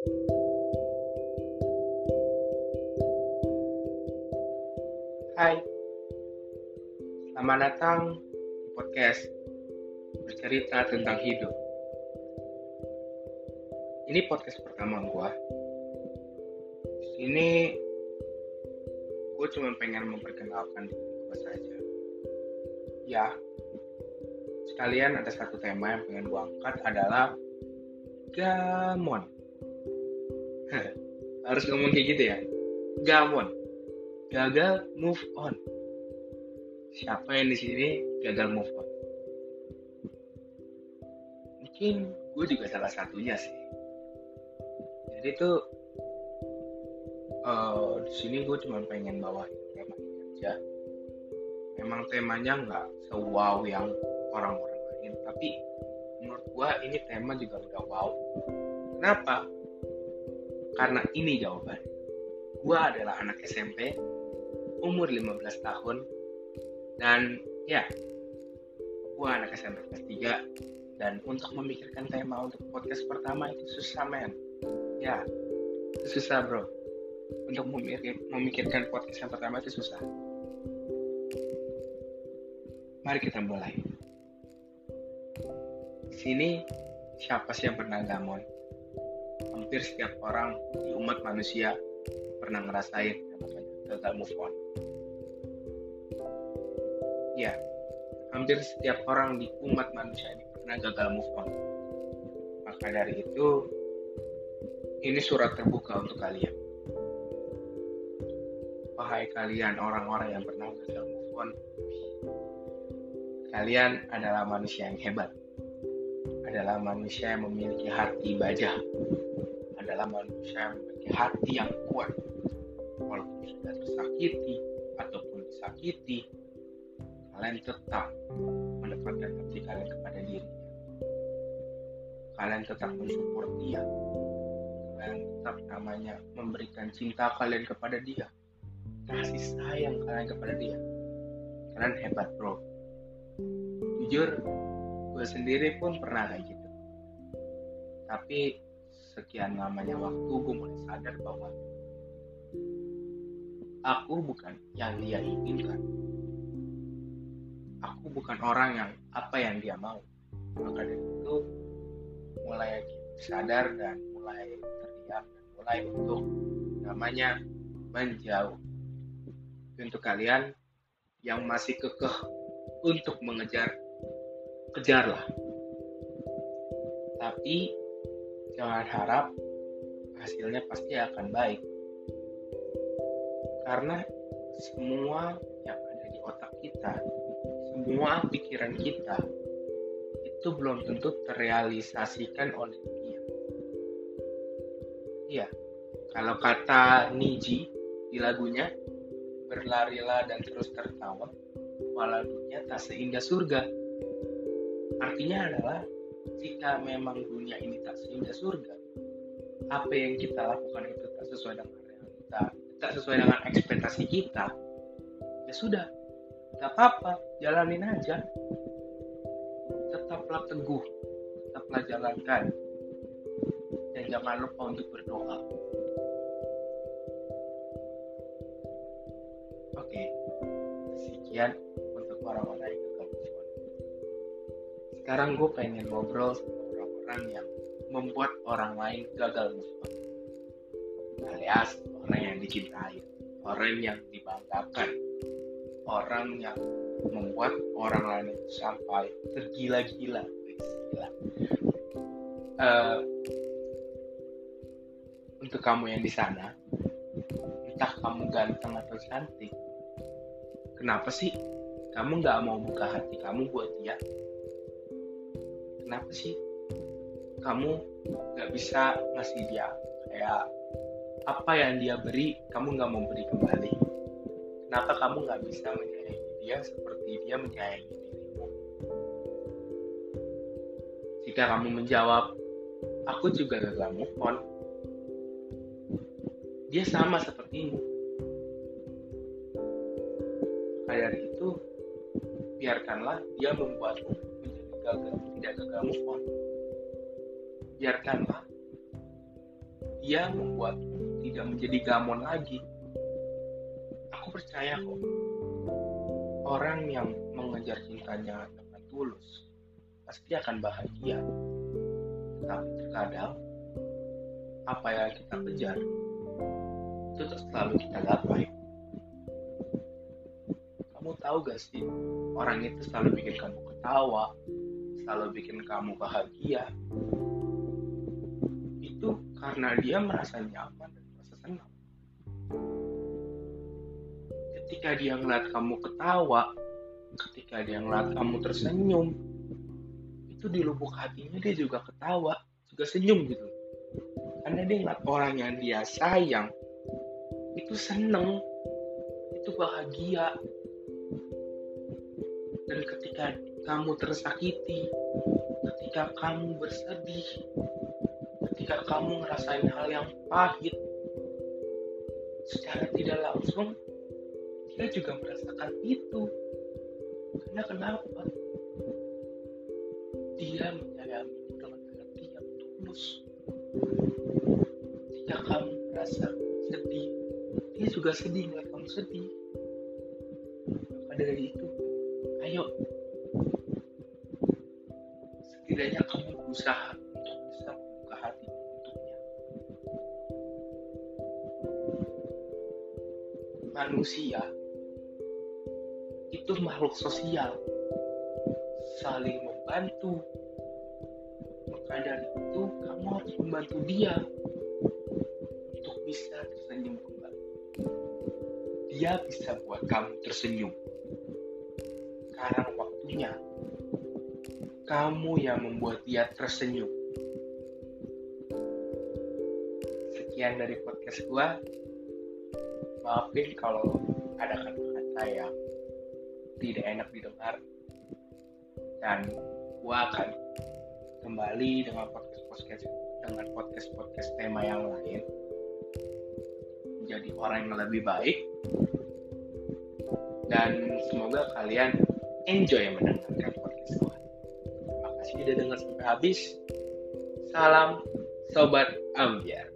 Hai, selamat datang di podcast bercerita tentang hidup. Ini podcast pertama gue. Di sini gue cuma pengen memperkenalkan diri gue saja. Ya, sekalian ada satu tema yang pengen gue angkat adalah gamon. Harus ngomong kayak gitu ya. Gamon gagal move on. Siapa yang di sini gagal move on? Mungkin gue juga salah satunya sih. Jadi tuh uh, di sini gue cuma pengen bawa tema aja. Memang temanya nggak sewow yang orang-orang lain, tapi menurut gue ini tema juga udah wow. Kenapa? Karena ini jawaban. Gue adalah anak SMP umur 15 tahun dan ya gue anak SMP kelas 3 dan untuk memikirkan tema untuk podcast pertama itu susah men. Ya itu susah bro. Untuk memikir, memikirkan podcast yang pertama itu susah. Mari kita mulai. Di sini siapa sih yang pernah gamon hampir setiap orang di umat manusia pernah ngerasain yang namanya gagal move on. Ya hampir setiap orang di umat manusia ini pernah gagal move on. Maka dari itu ini surat terbuka untuk kalian. Wahai kalian orang-orang yang pernah gagal move on kalian adalah manusia yang hebat. Adalah manusia yang memiliki hati baja adalah manusia yang memiliki hati yang kuat walaupun sudah tersakiti ataupun disakiti kalian tetap mendekatkan hati kalian kepada dirinya. Kalian tetap mensupport dia. Kalian tetap namanya memberikan cinta kalian kepada dia. Kasih sayang kalian kepada dia. Kalian hebat bro. Jujur, gue sendiri pun pernah kayak gitu. Tapi sekian lamanya waktu gue mulai sadar bahwa aku bukan yang dia inginkan. Aku bukan orang yang apa yang dia mau. Maka dari itu mulai sadar dan mulai terdiam dan mulai untuk namanya menjauh. Untuk kalian yang masih kekeh untuk mengejar kejarlah. Tapi jangan harap hasilnya pasti akan baik karena semua yang ada di otak kita semua pikiran kita itu belum tentu terrealisasikan oleh dunia. Iya, kalau kata Niji di lagunya, berlarilah dan terus tertawa, walau dunia tak seindah surga. Artinya adalah, jika memang dunia ini tak seindah surga, apa yang kita lakukan itu tak sesuai dengan realita, tak sesuai dengan ekspektasi kita, ya sudah, gak apa-apa jalanin aja. Tetaplah teguh tetaplah jalankan. Dan jangan lupa untuk berdoa. Oke sekian untuk yang gagal sekarang gue pengen ngobrol sama orang-orang yang membuat orang lain gagal move on alias orang yang dicintai orang yang dibanggakan orang yang membuat orang lain sampai tergila-gila gila. Uh, untuk kamu yang di sana entah kamu ganteng atau cantik kenapa sih kamu nggak mau buka hati kamu buat dia kenapa sih kamu nggak bisa ngasih dia kayak apa yang dia beri kamu nggak mau beri kembali? Kenapa kamu nggak bisa menyayangi dia seperti dia menyayangi dirimu? Jika kamu menjawab aku juga gagal move on dia sama sepertimu. Kayak itu biarkanlah dia membuatmu gagal tidak gagal move on. Biarkanlah dia membuat tidak menjadi gamon lagi. Aku percaya kok orang yang mengejar cintanya dengan tulus pasti akan bahagia. Tapi terkadang apa yang kita kejar itu selalu kita gapai. Kamu tahu gak sih orang itu selalu bikin kamu ketawa selalu bikin kamu bahagia itu karena dia merasa nyaman dan merasa senang. Ketika dia ngeliat kamu ketawa ketika dia ngeliat kamu tersenyum itu di lubuk hatinya dia juga ketawa juga senyum gitu. Karena dia ngeliat orang yang dia sayang itu seneng itu bahagia. Dan ketika kamu tersakiti ketika kamu bersedih ketika kamu ngerasain hal yang pahit secara tidak langsung dia juga merasakan itu. Karena kenapa? Dia menyayangi dengan hati yang tulus. Ketika kamu merasa sedih dia juga sedih. Melihat kamu sedih maka dari itu ayo setidaknya kamu berusaha untuk bisa membuka hati untuknya. Manusia itu makhluk sosial. Saling membantu. Maka dari itu kamu harus membantu dia untuk bisa tersenyum kembali. Dia bisa buat kamu tersenyum. Sekarang waktunya kamu yang membuat dia tersenyum. Sekian dari podcast gua. Maafin kalau ada kata-kata yang tidak enak didengar. Dan gua akan kembali dengan podcast podcast dengan podcast podcast tema yang lain. Menjadi orang yang lebih baik. Dan semoga kalian enjoy mendengarkan podcast gua sudah dengar sampai habis. Salam sobat ambiar